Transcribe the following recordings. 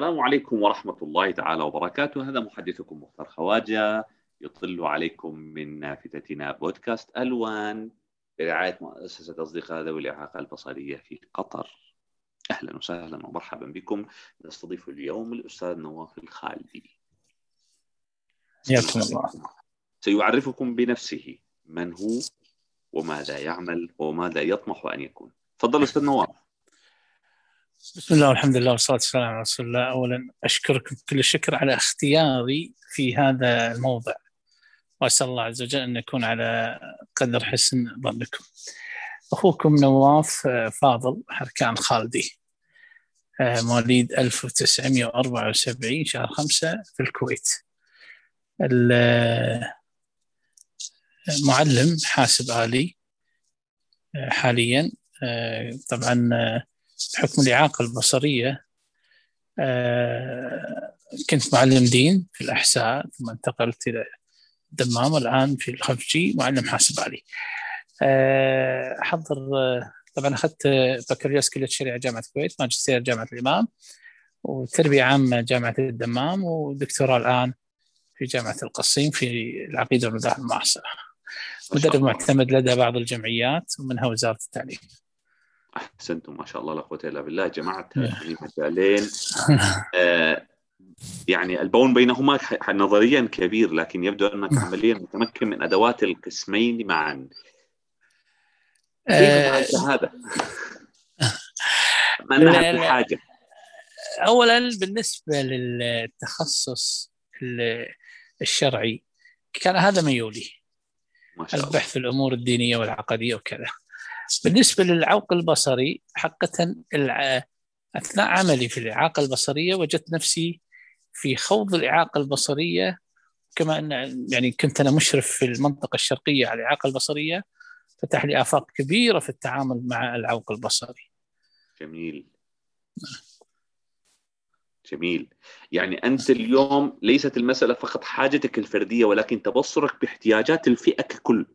السلام عليكم ورحمة الله تعالى وبركاته. هذا محدثكم مختار خواجة. يطل عليكم من نافذتنا بودكاست ألوان. برعاية مؤسسة أصدقاء ذوي الإعاقة البصرية في قطر. أهلا وسهلا ومرحبا بكم. نستضيف اليوم الأستاذ نواف الخالدي. حياكم الله. سيعرفكم بنفسه. من هو وماذا يعمل وماذا يطمح أن يكون. تفضل أستاذ نواف. بسم الله والحمد لله والصلاة والسلام على رسول الله. أولا أشكركم كل الشكر على اختياري في هذا الموضع. وأسأل الله عز وجل أن نكون على قدر حسن ظنكم. أخوكم نواف فاضل حركان خالدي. مواليد 1974 شهر 5 في الكويت. معلم حاسب آلي حاليا طبعا بحكم الإعاقة البصرية كنت معلم دين في الأحساء ثم انتقلت إلى الدمام والآن في الخفجي معلم حاسب آلي أحضر طبعا أخذت بكالوريوس كلية الشريعة جامعة الكويت ماجستير جامعة الإمام وتربية عامة جامعة الدمام ودكتوراه الآن في جامعة القصيم في العقيدة والمداح المعاصرة. مدرب معتمد لدى بعض الجمعيات ومنها وزارة التعليم. أحسنتم ما شاء الله لا قوة إلا بالله. جمعت يعني مجالين آه يعني البون بينهما نظريا كبير لكن يبدو أنك عمليا متمكن من أدوات القسمين معا. كيف فعلت هذا؟ ما انها الحاجة؟ اولا بالنسبة للتخصص الشرعي كان هذا ميولي. البحث في الأمور الدينية والعقدية وكذا. بالنسبة للعوق البصري حقيقة أثناء عملي في الإعاقة البصرية وجدت نفسي في خوض الإعاقة البصرية كما أن يعني كنت أنا مشرف في المنطقة الشرقية على الإعاقة البصرية فتح لي آفاق كبيرة في التعامل مع العوق البصري. جميل. جميل يعني أنت اليوم ليست المسألة فقط حاجتك الفردية ولكن تبصرك باحتياجات الفئة ككل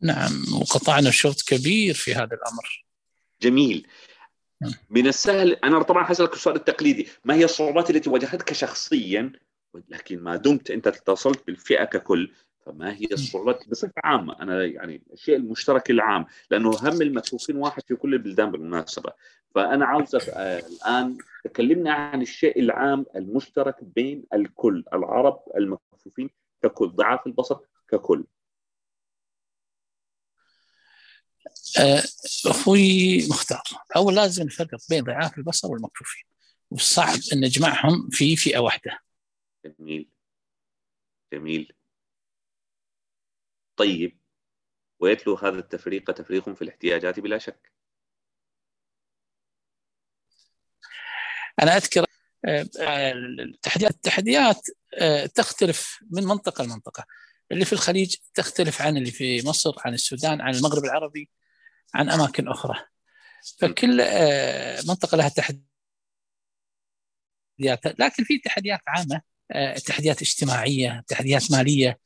نعم وقطعنا شوط كبير في هذا الأمر. جميل. من السهل أنا طبعا حسألك السؤال التقليدي. ما هي الصعوبات التي واجهتك شخصيا؟ لكن ما دمت أنت اتصلت بالفئة ككل فما هي الصعوبات بصفة عامة؟ أنا يعني الشيء المشترك العام لأنه هم المكفوفين واحد في كل البلدان بالمناسبة. فأنا عاوزك آه الآن تكلمنا عن الشيء العام المشترك بين الكل العرب المكفوفين ككل ضعاف البصر ككل. أخوي مختار. اول لازم نفرق بين ضعاف البصر والمكفوفين وصعب أن نجمعهم في فئة واحدة. جميل. جميل. طيب. ويتلو هذا التفريق تفريق في الاحتياجات بلا شك. أنا أذكر التحديات التحديات تختلف من منطقة لمنطقة. اللي في الخليج تختلف عن اللي في مصر عن السودان عن المغرب العربي. عن أماكن أخرى. فكل منطقة لها تحديات لكن في تحديات عامة تحديات اجتماعية تحديات مالية.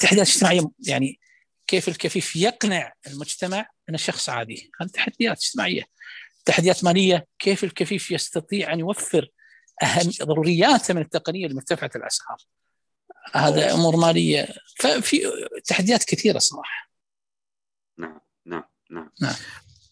تحديات اجتماعية يعني كيف الكفيف يقنع المجتمع انه شخص عادي؟ هذه تحديات اجتماعية. تحديات مالية كيف الكفيف يستطيع أن يوفر أهم ضرورياته من التقنية لمرتفعة الأسعار؟ هذا أمور مالية. ففي تحديات كثيرة صراحة. نعم نعم. نعم, نعم.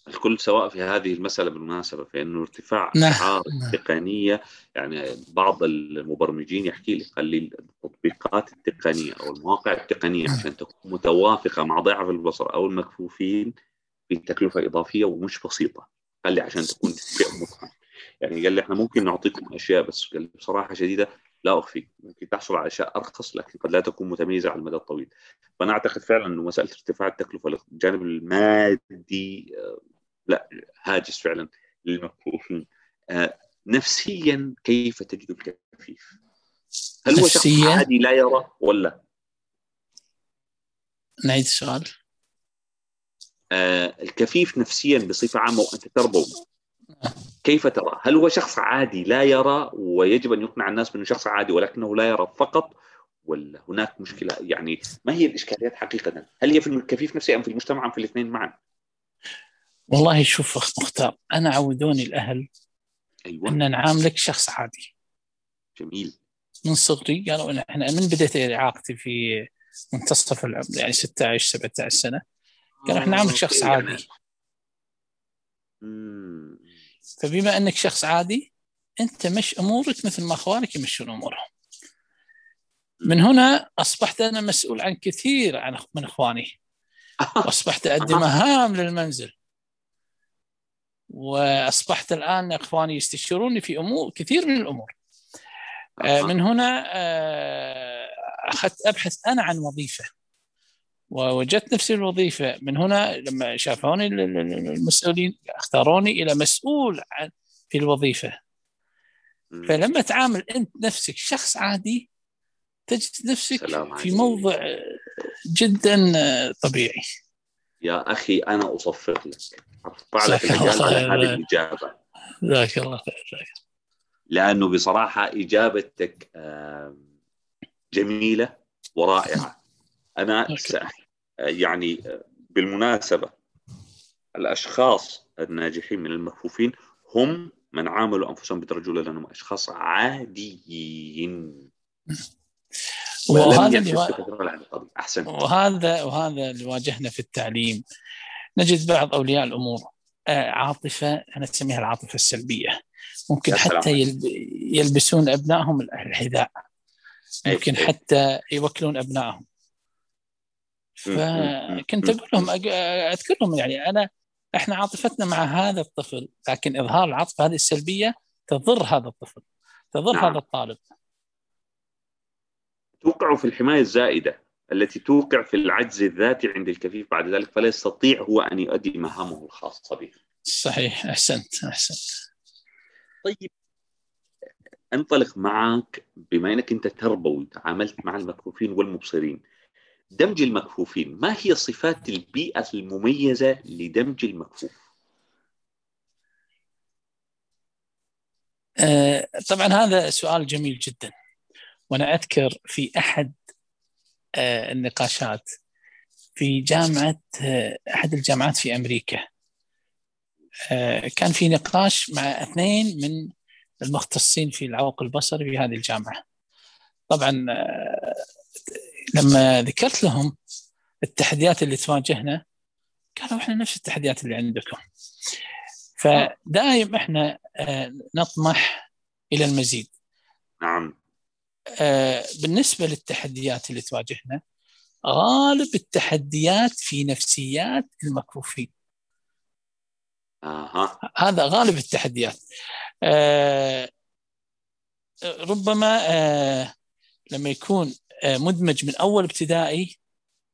الكل سواء في هذه المسألة بالمناسبة فإنه ارتفاع نعم. أسعار التقنية يعني بعض المبرمجين يحكي لي قال لي التطبيقات التقنية أو المواقع التقنية عشان تكون متوافقة مع ضعف البصر أو المكفوفين في تكلفة إضافية ومش بسيطة. قال لي عشان تكون يعني قال لي إحنا ممكن نعطيكم أشياء بس قال لي بصراحة شديدة لا أخفي ممكن تحصل على أشياء أرخص لكن قد لا تكون متميزة على المدى الطويل. فأنا أعتقد فعلا إنه مسألة ارتفاع التكلفة الجانب المادي لا هاجس فعلا للمكفوفين نفسيا كيف تجد الكفيف؟ هل هو شخص عادي لا يرى ولا؟ نعيد السؤال آه الكفيف نفسيا بصفة عامة وأنت تربو. كيف ترى؟ هل هو شخص عادي لا يرى ويجب أن يقنع الناس بأنه شخص عادي ولكنه لا يرى فقط ولا هناك مشكلة يعني ما هي الإشكاليات حقيقة؟ هل هي في الكفيف نفسه أم في المجتمع أم في الاثنين معا؟ والله شوف اخ مختار أنا عودوني الأهل أيوه أن نعاملك شخص عادي جميل من صغري قالوا إن إحنا من بديت إعاقتي في منتصف العمر يعني 16 17 سنة قالوا إحنا نعاملك شخص يعني- عادي. فبما أنك شخص عادي أنت مش أمورك مثل ما أخوانك يمشون أمورهم من هنا أصبحت أنا مسؤول عن كثير عن من أخواني وأصبحت أدي. مهام للمنزل وأصبحت الآن أخواني يستشيروني في امور كثير من الأمور آه،. من هنا آه، أخذت أبحث أنا عن وظيفة ووجدت نفسي الوظيفة. من هنا لما شافوني ال- ال- ال- المسؤولين اختاروني إلى مسؤول عن في الوظيفة. مم. فلما تعامل أنت نفسك شخص عادي تجد نفسك في. موضع جدا طبيعي. يا أخي أنا أصفق لك. أرفع لك على. هذه الإجابة. جزاك الله خير لأنه بصراحة إجابتك آم، جميلة ورائعة. أنا. س- يعني بالمناسبة الأشخاص الناجحين من المكفوفين هم من عاملوا أنفسهم بالرجوله لانهم أشخاص عاديين. وهذا اللي احسن وهذا وهذا اللي واجهنا في التعليم. نجد بعض أولياء الأمور. آه، عاطفة أنا أسميها العاطفة السلبية. ممكن. حتى يلب- يلبسون أبنائهم الحذاء أي- ممكن أي. حتى يوكلون أبنائهم. فكنت أقول لهم أذكر لهم يعني أنا إحنا عاطفتنا مع هذا الطفل لكن إظهار العاطفة هذه السلبية تضر هذا الطفل تضر نعم. هذا الطالب. توقع في الحماية الزائدة التي توقع في العجز الذاتي عند الكفيف بعد ذلك فلا يستطيع هو أن يؤدي مهامه الخاصة به. صحيح أحسنت أحسنت. طيب أنطلق معك بما أنك أنت تربوي تعاملت مع المكفوفين والمبصرين. دمج المكفوفين. ما هي صفات البيئة المميزة لدمج المكفوف؟ آه، طبعا هذا سؤال جميل جدا. وأنا أذكر في أحد آه، النقاشات في جامعة آه، أحد الجامعات في أمريكا آه، كان في نقاش مع اثنين من المختصين في العوق البصري في هذه الجامعة. طبعا آه، لما ذكرت لهم التحديات اللي تواجهنا قالوا إحنا نفس التحديات اللي عندكم. فدائم إحنا آه، نطمح إلى المزيد. نعم. آه، بالنسبة للتحديات اللي تواجهنا غالب التحديات في نفسيات المكفوفين أها. هذا غالب التحديات. آه، ربما آه، لما يكون آه، مدمج من أول ابتدائي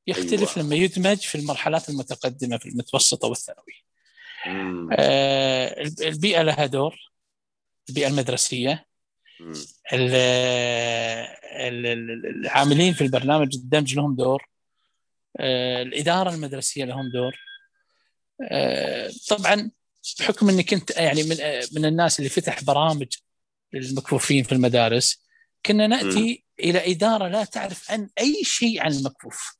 يختلف أيوة. لما يدمج في المرحلات المتقدمة في المتوسطة والثانوي. آه، البيئة لها دور البيئة المدرسية. العاملين في البرنامج الدمج لهم دور. آه، الإدارة المدرسية لهم دور. آه، طبعا بحكم إني كنت يعني من آه، من الناس اللي فتح برامج للمكفوفين في المدارس كنا نأتي إلى إدارة لا تعرف عن أي شيء عن المكفوف.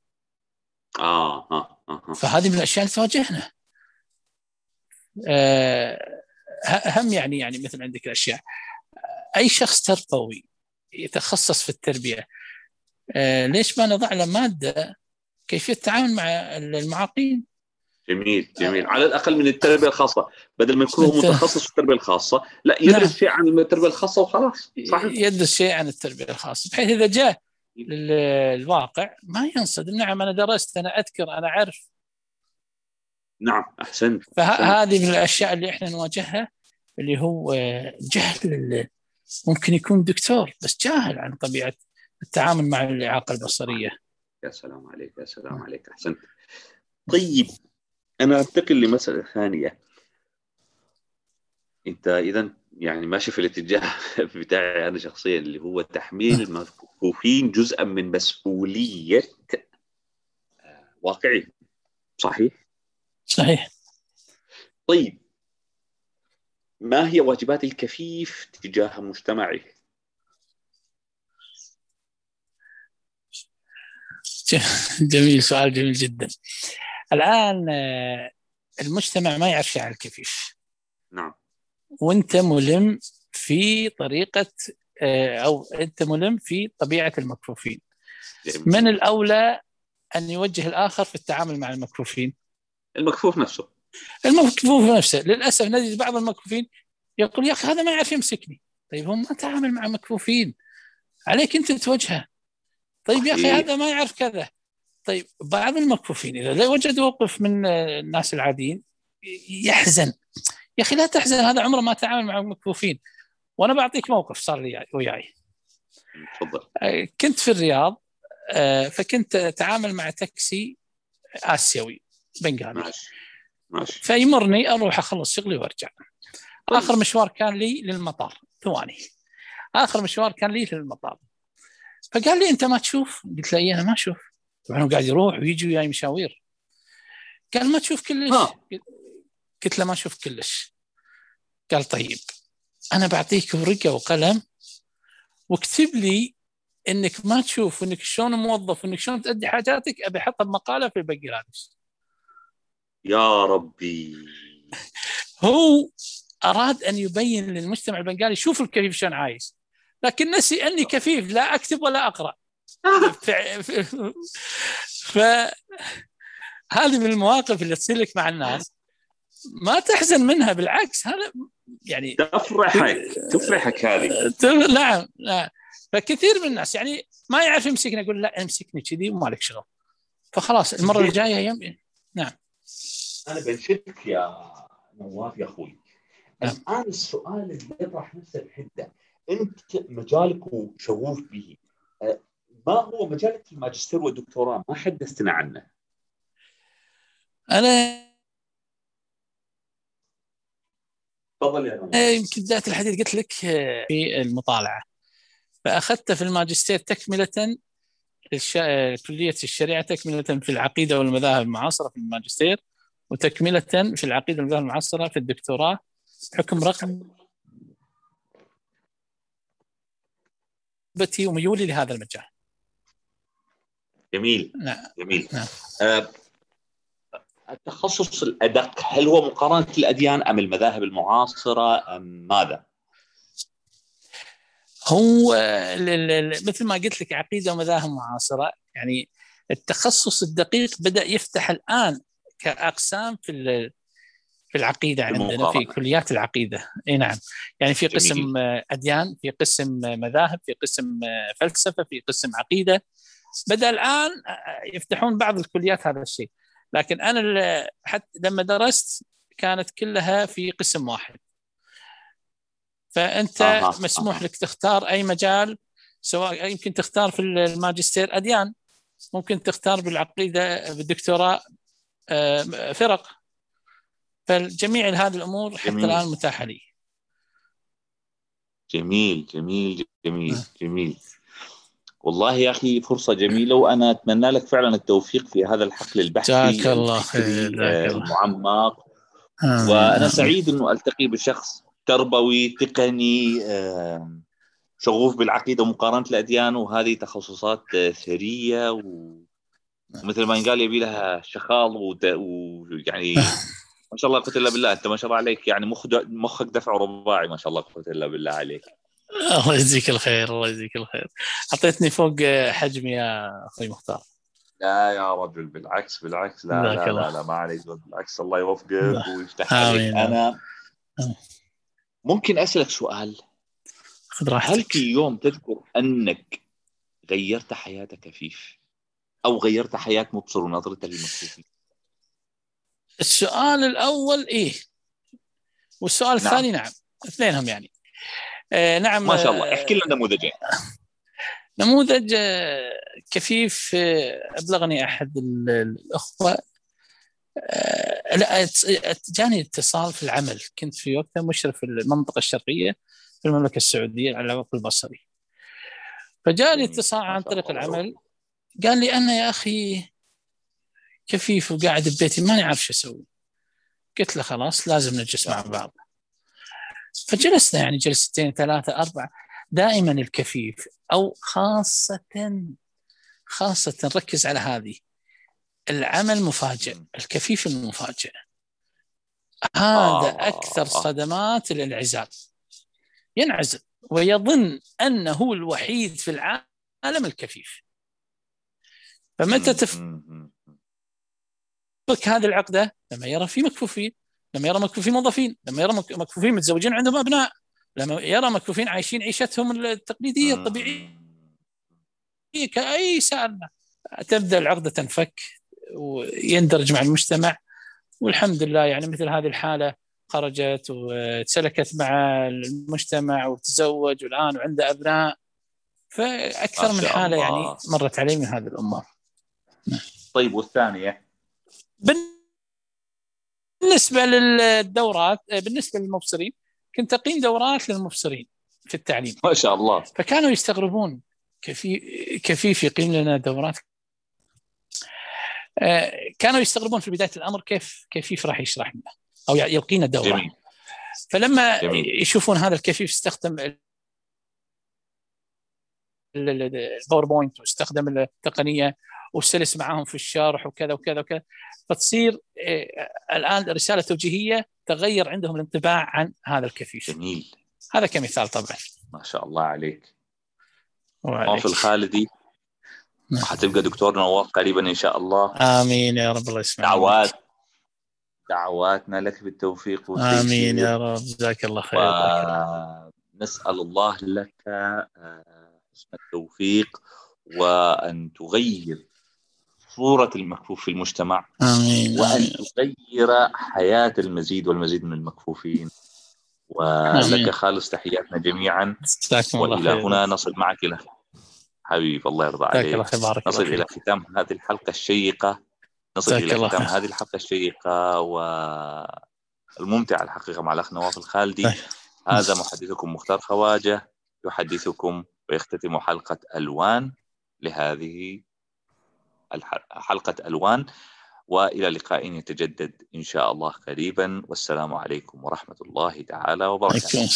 آه آه آه فهذه من الأشياء اللي تواجهنا. آه، هم يعني يعني مثل عندك الأشياء. أي شخص تربوي يتخصص في التربية آه، ليش ما نضع له مادة كيفية التعامل مع المعاقين؟ جميل جميل. على الأقل من التربية الخاصة. بدل ما يكون متخصص في التربية الخاصة لا يدرس نعم. شيء عن التربية الخاصة وخلاص صحيح. يدرس شيء عن التربية الخاصة بحيث إذا جاء للواقع ما ينصدم نعم أنا درست أنا أذكر أنا أعرف. نعم أحسنت فهذه من الأشياء اللي إحنا نواجهها اللي هو جهل ال- ممكن يكون دكتور بس جاهل عن طبيعة التعامل مع الإعاقة البصرية. يا سلام عليك يا سلام عليك أحسنت. طيب أنا انتقل لمساله ثانية. أنت اذا يعني ماشي في الاتجاه بتاعي أنا شخصيا اللي هو تحميل المكفوفين جزءا من مسؤولية آه، واقعي. صحيح؟ صحيح. طيب. ما هي واجبات الكفيف تجاه مجتمعه جميل سؤال جميل جدا. الآن آه، المجتمع ما يعرف عن الكفيف نعم. وانت ملم في طريقة آه، أو أنت ملم في طبيعة المكفوفين من الأولى أن يوجه الآخر في التعامل مع المكفوفين المكفوف نفسه. المكفوف نفسه. للأسف نجد بعض المكفوفين يقول يا أخي هذا ما يعرف يمسكني. طيب هو ما تعامل مع مكفوفين عليك أنت تواجهه طيب يا أخي هذا ما يعرف كذا. طيب بعض المكفوفين إذا لا وجد موقف من الناس العاديين يحزن. يا أخي لا تحزن هذا عمره ما تعامل مع المكفوفين وأنا بعطيك موقف صار لي وياي. تفضل. آه، كنت في الرياض آه، فكنت أتعامل مع تاكسي آسيوي بنغالي. ماشي. ماشي. فيمرني أروح أخلص شغلي وأرجع. طيب. آخر مشوار كان لي للمطار. ثواني. آخر مشوار كان لي للمطار. فقال لي أنت ما تشوف؟ قلت له اي أنا ما أشوف. طبعا هو قاعد يروح ويجي وياي مشاوير. قال ما تشوف كلش. قلت له ما أشوف كلش. قال طيب أنا بعطيك ورقة وقلم واكتب لي إنك ما تشوف وإنك شلون موظف وإنك شلون تؤدي حاجاتك أبي أحطها بمقالة في بنجلاديش يا ربي. هو أراد أن يبين للمجتمع البنغالي شوف الكفيف شلون عايش. لكن نسي أني كفيف لا أكتب ولا أقرأ. ف هذه من المواقف اللي تصير لك مع الناس. ما تحزن منها بالعكس هذا يعني تفرحك تفرحك هذه. نعم نعم فكثير من الناس يعني ما يعرف يمسكني أقول لا امسكني كذي وما لك شغل. فخلاص المرة الجاية يم... نعم. أنا بنشدك يا نواف يا أخوي. نعم. الآن السؤال اللي يطرح نفسه بحدة. أنت مجالك شغوف به. أه، ما هو مجالك الماجستير والدكتوراه؟ ما حدثتنا عنه. أنا تفضل يا يمكن بدايه الحديث قلت لك أه، في المطالعة. فأخذت في الماجستير تكملة للش... كلية الشريعة تكملة في العقيدة والمذاهب المعاصرة في الماجستير وتكملة في العقيدة والمذاهب المعاصرة في الدكتوراه. حكم رقم رغبتي وميولي لهذا المجال. جميل نعم جميل نعم. آه التخصص الأدق هل هو مقارنة الأديان أم المذاهب المعاصرة أم ماذا؟ هو مثل ما قلت لك عقيدة ومذاهب معاصرة يعني التخصص الدقيق بدأ يفتح الآن كأقسام في في العقيدة عندنا في كليات العقيدة إي نعم يعني في قسم جميل. أديان في قسم مذاهب في قسم فلسفة في قسم عقيدة بدا الآن يفتحون بعض الكليات هذا الشيء لكن أنا حتى لما درست كانت كلها في قسم واحد فأنت آه. مسموح آه. لك تختار أي مجال سواء يمكن تختار في الماجستير أديان ممكن تختار بالعقيدة بالدكتوراه فرق فالجميع هذه الأمور حتى جميل. الآن متاحة لي جميل جميل جميل آه. جميل والله يا أخي فرصة جميلة وأنا أتمنى لك فعلا التوفيق في هذا الحقل البحثي جزاك الله خير المعمق. آه. وأنا سعيد إنه ألتقي بشخص تربوي تقني شغوف بالعقيدة ومقارنة الأديان وهذه تخصصات ثرية ومثل ما ينقال يبي لها شخاض ويعني ما شاء الله قلت إلا بالله أنت ما شاء الله عليك يعني مخ مخك دفع رباعي ما شاء الله قلت إلا بالله عليك. الله يجزيك الخير الله يجزيك الخير. أعطيتني فوق حجمي يا أخوي مختار. لا يا رجل بالعكس بالعكس. لا لا, لا, لا, لا ما عليك بالعكس الله يوفقك ويفتح عليك. أنا ممكن أسألك سؤال؟ خذ راحتك. هل في يوم تذكر أنك غيرت حياتك كفيف أو غيرت حياة مبصر ونظرته للمكفوفين السؤال الأول إيه؟ والسؤال نعم. الثاني نعم. اثنينهم يعني. آه نعم ما شاء الله. احكي لنا نموذجين. نموذج آه، كفيف آه، أبلغني أحد الأخوة. آه، لا جاني اتصال في العمل. كنت في وقتها مشرف في المنطقة الشرقية في المملكة السعودية على العمق البصري. فجاني اتصال عن طريق العمل. قال لي أنا يا أخي كفيف وقاعد ببيتي ماني عارف شو أسوي. قلت له خلاص لازم نجلس مع بعض. فجلسنا يعني جلستين ثلاثة أربعة. دائما الكفيف أو خاصة خاصة ركز على هذه. العمل مفاجئ الكفيف المفاجئ. هذا آه. أكثر صدمات الانعزال ينعزل ويظن أنه الوحيد في العالم الكفيف. فمتى تفك هذه العقدة؟ لما يرى في مكفوفين. لما يرى مكفوفين موظفين لما يرى مكفوفين متزوجين عندهم أبناء لما يرى مكفوفين عايشين عيشتهم التقليدية الطبيعية كأي سالنا تبدأ العقده تنفك ويندرج مع المجتمع والحمد لله يعني مثل هذه الحالة خرجت وتسلكت مع المجتمع وتزوج والآن وعنده أبناء فأكثر من حالة. يعني مرت علي من هذه الأمور طيب والثانية؟ بالنسبة للدورات بالنسبة للمبصرين كنت اقيم دورات للمبصرين في التعليم ما شاء الله فكانوا يستغربون كيف كيف يقيم لنا دورات آه، كانوا يستغربون في بدايه الامر كيف كيف راح يشرح لنا أو يلقينا دوره جميل. فلما جميل. يشوفون هذا الكفيف استخدم الباوربوينت واستخدم التقنيه وسلس معاهم في الشرح وكذا وكذا وكذا. فتصير آه، الآن رسالة توجيهية تغير عندهم الانطباع عن هذا الكفيف جميل. هذا كمثال طبعا. ما شاء الله عليك. وعليك. الخالدي. نعم. حتبقى دكتور نواف قريبا إن شاء الله. آمين يا رب الله يسمعك. دعوات. دعواتنا لك بالتوفيق والتيسير آمين يا رب. جزاك الله خير. نسأل الله لك آه، التوفيق وأن تغير صورة المكفوف في المجتمع آمين وأن تغير حياة المزيد والمزيد من المكفوفين. ولك خالص تحياتنا جميعا. وإلى هنا نصل معك إلى حبيب الله يرضى عليك. بارك نصل إلى ختام هذه الحلقة الشيقة. نصل إلى ختام هذه الحلقة الشيقة والممتعة الحقيقة مع الأخ نواف الخالدي. هذا محدثكم مختار خواجة. يحدثكم ويختتم حلقة ألوان لهذه حلقة ألوان وإلى لقاء يتجدد إن شاء الله قريبا والسلام عليكم ورحمة الله تعالى وبركاته.